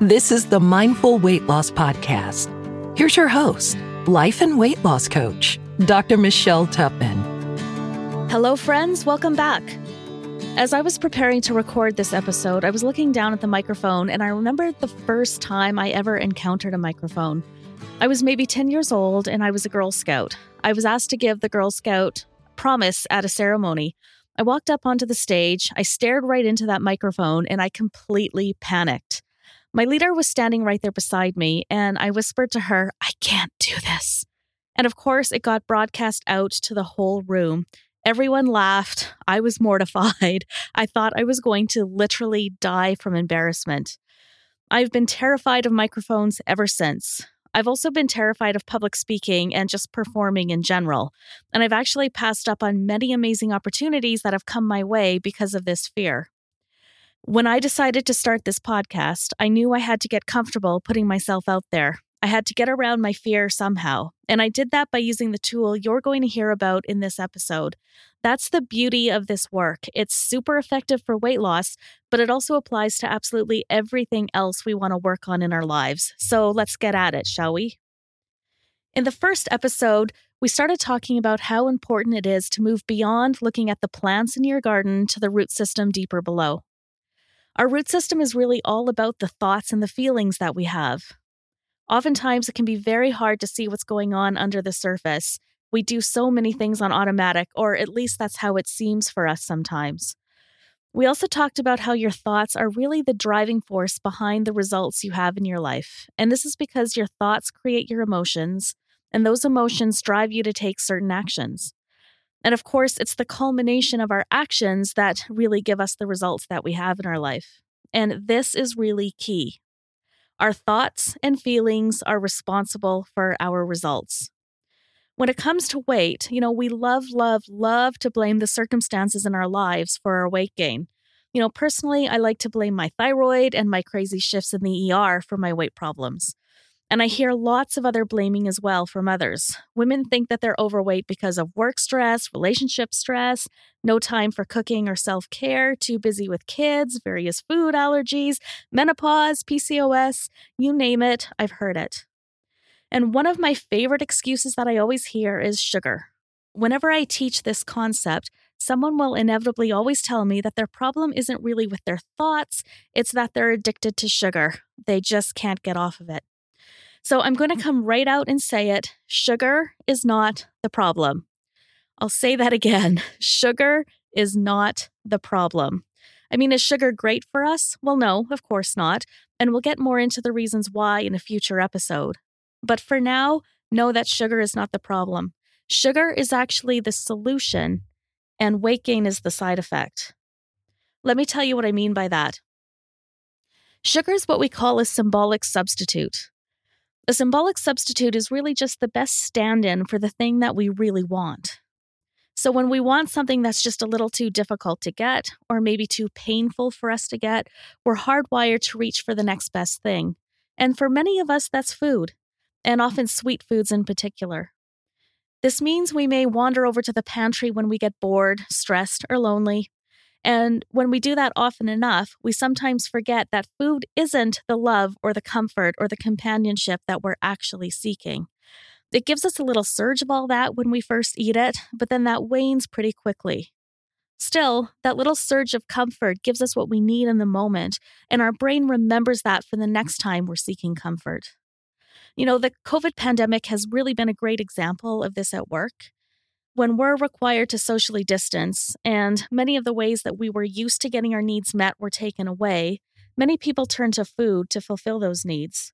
This is the Mindful Weight Loss Podcast. Here's your host, life and weight loss coach, Dr. Michelle Tupman. Hello, friends. Welcome back. As I was preparing to record this episode, I was looking down at the microphone and I remembered the first time I ever encountered a microphone. I was maybe 10 years old and I was a Girl Scout. I was asked to give the Girl Scout promise at a ceremony. I walked up onto the stage, I stared right into that microphone, and I completely panicked. My leader was standing right there beside me, and I whispered to her, I can't do this. And of course, it got broadcast out to the whole room. Everyone laughed. I was mortified. I thought I was going to literally die from embarrassment. I've been terrified of microphones ever since. I've also been terrified of public speaking and just performing in general. And I've actually passed up on many amazing opportunities that have come my way because of this fear. When I decided to start this podcast, I knew I had to get comfortable putting myself out there. I had to get around my fear somehow. And I did that by using the tool you're going to hear about in this episode. That's the beauty of this work. It's super effective for weight loss, but it also applies to absolutely everything else we want to work on in our lives. So let's get at it, shall we? In the first episode, we started talking about how important it is to move beyond looking at the plants in your garden to the root system deeper below. Our root system is really all about the thoughts and the feelings that we have. Oftentimes, it can be very hard to see what's going on under the surface. We do so many things on automatic, or at least that's how it seems for us sometimes. We also talked about how your thoughts are really the driving force behind the results you have in your life. And this is because your thoughts create your emotions, and those emotions drive you to take certain actions. And of course, it's the culmination of our actions that really give us the results that we have in our life. And this is really key. Our thoughts and feelings are responsible for our results. When it comes to weight, you know, we love, love, love to blame the circumstances in our lives for our weight gain. You know, personally, I like to blame my thyroid and my crazy shifts in the ER for my weight problems. And I hear lots of other blaming as well from others. Women think that they're overweight because of work stress, relationship stress, no time for cooking or self care, too busy with kids, various food allergies, menopause, PCOS, you name it, I've heard it. And one of my favorite excuses that I always hear is sugar. Whenever I teach this concept, someone will inevitably always tell me that their problem isn't really with their thoughts, it's that they're addicted to sugar. They just can't get off of it. So I'm going to mm. come right out and say it sugar is not the problem. I'll say that again sugar is not the problem. I mean, is sugar great for us? Well, no, of course not. And we'll get more into the reasons why in a future episode. But for now, know that sugar is not the problem. Sugar is actually the solution, and weight gain is the side effect. Let me tell you what I mean by that. Sugar is what we call a symbolic substitute. A symbolic substitute is really just the best stand in for the thing that we really want. So, when we want something that's just a little too difficult to get, or maybe too painful for us to get, we're hardwired to reach for the next best thing. And for many of us, that's food, and often sweet foods in particular. This means we may wander over to the pantry when we get bored, stressed, or lonely, and when we do that often enough, we sometimes forget that food isn't the love or the comfort or the companionship that we're actually seeking. It gives us a little surge of all that when we first eat it, but then that wanes pretty quickly. Still, that little surge of comfort gives us what we need in the moment, and our brain remembers that for the next time we're seeking comfort. You know, the COVID pandemic has really been a great example of this at work when we're required to socially distance and many of the ways that we were used to getting our needs met were taken away, many people turned to food to fulfill those needs.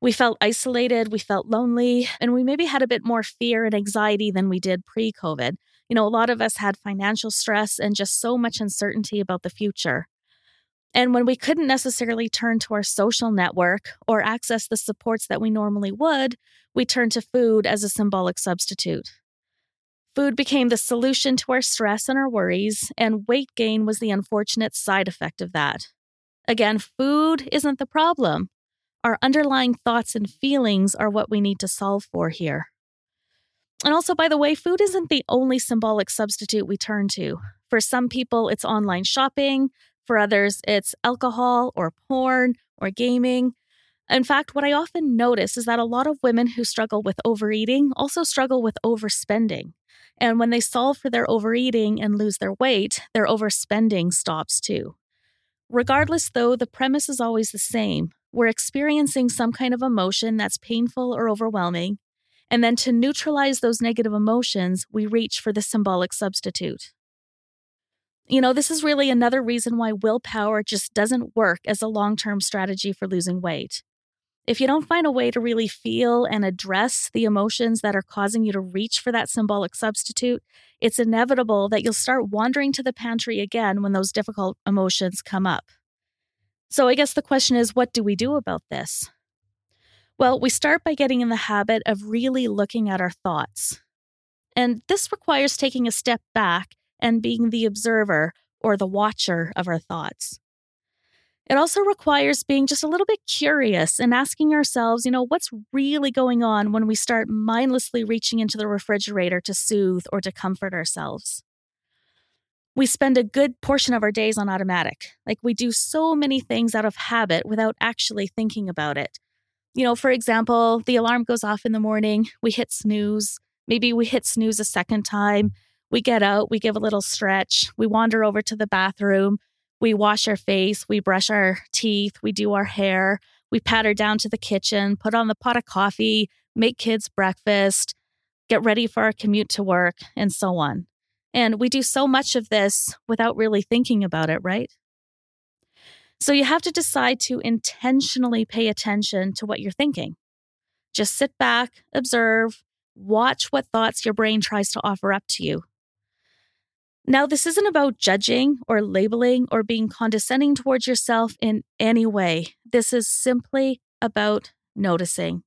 We felt isolated, we felt lonely, and we maybe had a bit more fear and anxiety than we did pre COVID. You know, a lot of us had financial stress and just so much uncertainty about the future. And when we couldn't necessarily turn to our social network or access the supports that we normally would, we turned to food as a symbolic substitute. Food became the solution to our stress and our worries, and weight gain was the unfortunate side effect of that. Again, food isn't the problem. Our underlying thoughts and feelings are what we need to solve for here. And also, by the way, food isn't the only symbolic substitute we turn to. For some people, it's online shopping. For others, it's alcohol or porn or gaming. In fact, what I often notice is that a lot of women who struggle with overeating also struggle with overspending. And when they solve for their overeating and lose their weight, their overspending stops too. Regardless, though, the premise is always the same. We're experiencing some kind of emotion that's painful or overwhelming. And then to neutralize those negative emotions, we reach for the symbolic substitute. You know, this is really another reason why willpower just doesn't work as a long term strategy for losing weight. If you don't find a way to really feel and address the emotions that are causing you to reach for that symbolic substitute, it's inevitable that you'll start wandering to the pantry again when those difficult emotions come up. So, I guess the question is what do we do about this? Well, we start by getting in the habit of really looking at our thoughts. And this requires taking a step back and being the observer or the watcher of our thoughts. It also requires being just a little bit curious and asking ourselves, you know, what's really going on when we start mindlessly reaching into the refrigerator to soothe or to comfort ourselves. We spend a good portion of our days on automatic. Like we do so many things out of habit without actually thinking about it. You know, for example, the alarm goes off in the morning, we hit snooze. Maybe we hit snooze a second time. We get out, we give a little stretch, we wander over to the bathroom, we wash our face, we brush our teeth, we do our hair, we patter down to the kitchen, put on the pot of coffee, make kids breakfast, get ready for our commute to work, and so on. And we do so much of this without really thinking about it, right? So you have to decide to intentionally pay attention to what you're thinking. Just sit back, observe, watch what thoughts your brain tries to offer up to you. Now, this isn't about judging or labeling or being condescending towards yourself in any way. This is simply about noticing.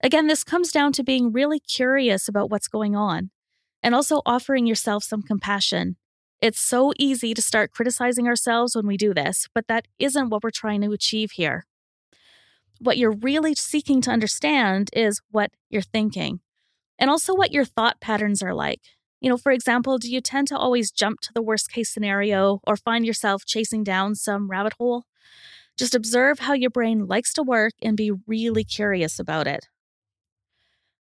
Again, this comes down to being really curious about what's going on and also offering yourself some compassion. It's so easy to start criticizing ourselves when we do this, but that isn't what we're trying to achieve here. What you're really seeking to understand is what you're thinking and also what your thought patterns are like. You know, for example, do you tend to always jump to the worst case scenario or find yourself chasing down some rabbit hole? Just observe how your brain likes to work and be really curious about it.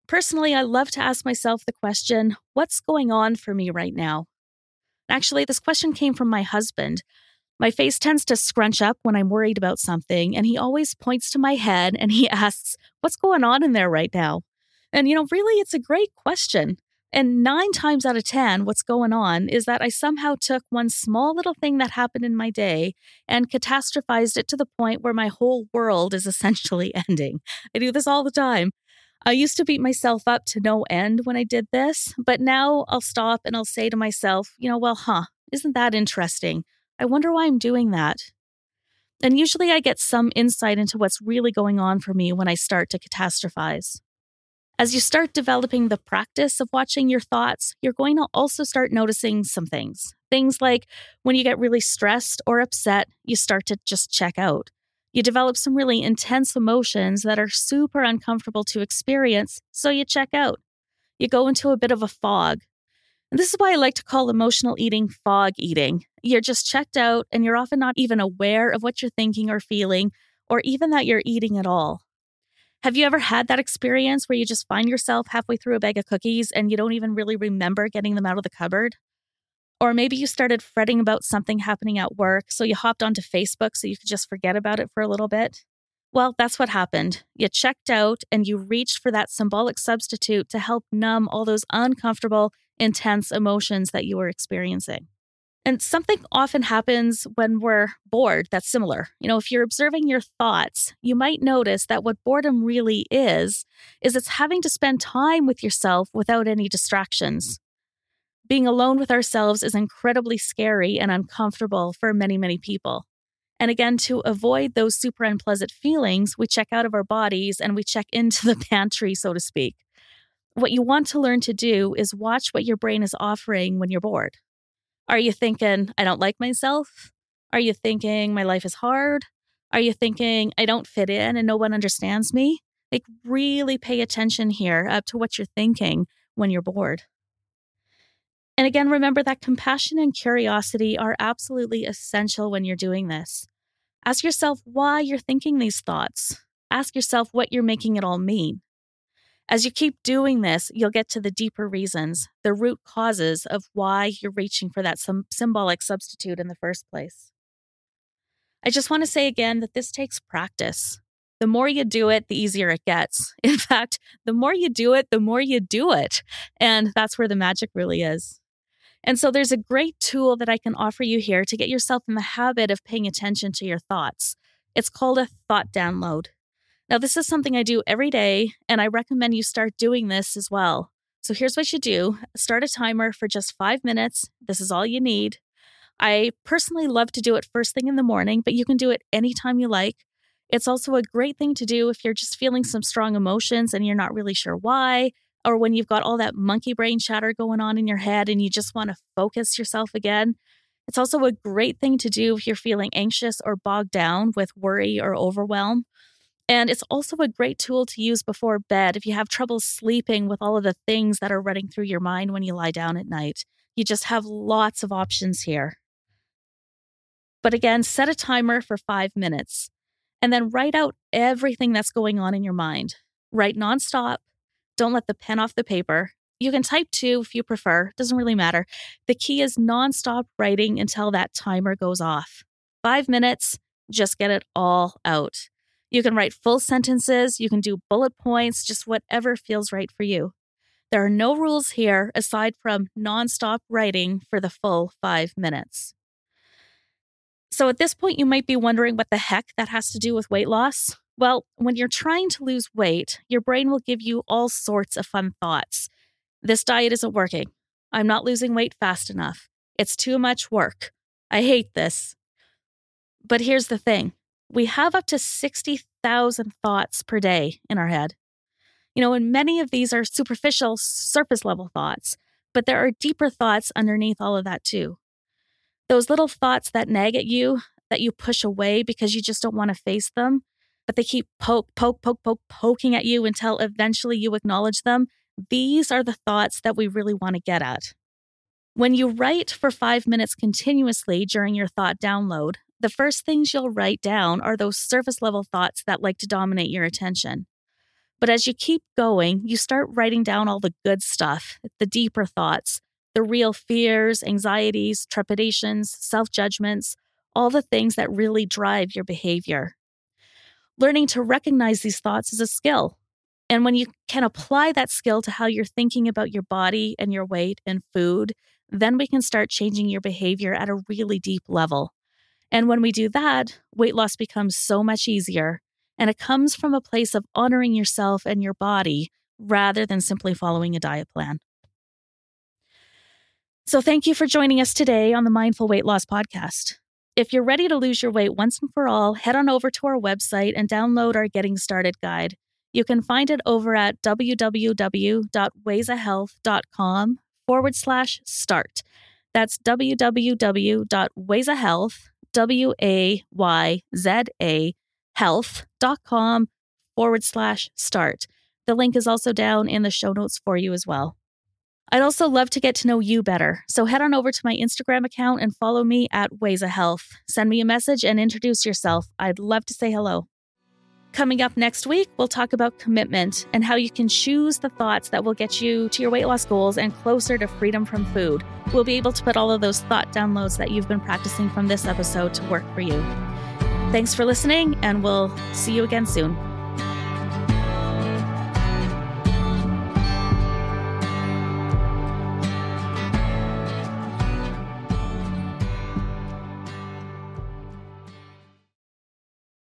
Personally, I love to ask myself the question what's going on for me right now? Actually, this question came from my husband. My face tends to scrunch up when I'm worried about something, and he always points to my head and he asks, What's going on in there right now? And, you know, really, it's a great question. And nine times out of 10, what's going on is that I somehow took one small little thing that happened in my day and catastrophized it to the point where my whole world is essentially ending. I do this all the time. I used to beat myself up to no end when I did this, but now I'll stop and I'll say to myself, you know, well, huh, isn't that interesting? I wonder why I'm doing that. And usually I get some insight into what's really going on for me when I start to catastrophize. As you start developing the practice of watching your thoughts, you're going to also start noticing some things. Things like when you get really stressed or upset, you start to just check out. You develop some really intense emotions that are super uncomfortable to experience, so you check out. You go into a bit of a fog. And this is why I like to call emotional eating fog eating. You're just checked out and you're often not even aware of what you're thinking or feeling, or even that you're eating at all. Have you ever had that experience where you just find yourself halfway through a bag of cookies and you don't even really remember getting them out of the cupboard? Or maybe you started fretting about something happening at work, so you hopped onto Facebook so you could just forget about it for a little bit? Well, that's what happened. You checked out and you reached for that symbolic substitute to help numb all those uncomfortable, intense emotions that you were experiencing. And something often happens when we're bored that's similar. You know, if you're observing your thoughts, you might notice that what boredom really is, is it's having to spend time with yourself without any distractions. Being alone with ourselves is incredibly scary and uncomfortable for many, many people. And again, to avoid those super unpleasant feelings, we check out of our bodies and we check into the pantry, so to speak. What you want to learn to do is watch what your brain is offering when you're bored. Are you thinking, I don't like myself? Are you thinking, my life is hard? Are you thinking, I don't fit in and no one understands me? Like, really pay attention here up to what you're thinking when you're bored. And again, remember that compassion and curiosity are absolutely essential when you're doing this. Ask yourself why you're thinking these thoughts. Ask yourself what you're making it all mean. As you keep doing this, you'll get to the deeper reasons, the root causes of why you're reaching for that symbolic substitute in the first place. I just want to say again that this takes practice. The more you do it, the easier it gets. In fact, the more you do it, the more you do it. And that's where the magic really is. And so there's a great tool that I can offer you here to get yourself in the habit of paying attention to your thoughts. It's called a thought download. Now, this is something I do every day, and I recommend you start doing this as well. So, here's what you do start a timer for just five minutes. This is all you need. I personally love to do it first thing in the morning, but you can do it anytime you like. It's also a great thing to do if you're just feeling some strong emotions and you're not really sure why, or when you've got all that monkey brain chatter going on in your head and you just want to focus yourself again. It's also a great thing to do if you're feeling anxious or bogged down with worry or overwhelm. And it's also a great tool to use before bed if you have trouble sleeping with all of the things that are running through your mind when you lie down at night. You just have lots of options here. But again, set a timer for five minutes and then write out everything that's going on in your mind. Write nonstop. Don't let the pen off the paper. You can type too if you prefer, doesn't really matter. The key is nonstop writing until that timer goes off. Five minutes, just get it all out. You can write full sentences, you can do bullet points, just whatever feels right for you. There are no rules here aside from nonstop writing for the full five minutes. So at this point, you might be wondering what the heck that has to do with weight loss. Well, when you're trying to lose weight, your brain will give you all sorts of fun thoughts. This diet isn't working. I'm not losing weight fast enough. It's too much work. I hate this. But here's the thing we have up to 60,000 thoughts per day in our head. You know, and many of these are superficial, surface level thoughts, but there are deeper thoughts underneath all of that too. Those little thoughts that nag at you, that you push away because you just don't want to face them, but they keep poke, poke, poke, poke, poking at you until eventually you acknowledge them. These are the thoughts that we really want to get at. When you write for five minutes continuously during your thought download, the first things you'll write down are those surface level thoughts that like to dominate your attention. But as you keep going, you start writing down all the good stuff, the deeper thoughts, the real fears, anxieties, trepidations, self judgments, all the things that really drive your behavior. Learning to recognize these thoughts is a skill. And when you can apply that skill to how you're thinking about your body and your weight and food, then we can start changing your behavior at a really deep level. And when we do that, weight loss becomes so much easier. And it comes from a place of honoring yourself and your body rather than simply following a diet plan. So, thank you for joining us today on the Mindful Weight Loss Podcast. If you're ready to lose your weight once and for all, head on over to our website and download our Getting Started guide. You can find it over at www.wayzahealth.com forward slash start. That's www.wayzahealth, W A Y Z A health.com forward slash start. The link is also down in the show notes for you as well. I'd also love to get to know you better, so head on over to my Instagram account and follow me at Wayza Health. Send me a message and introduce yourself. I'd love to say hello. Coming up next week, we'll talk about commitment and how you can choose the thoughts that will get you to your weight loss goals and closer to freedom from food. We'll be able to put all of those thought downloads that you've been practicing from this episode to work for you. Thanks for listening, and we'll see you again soon.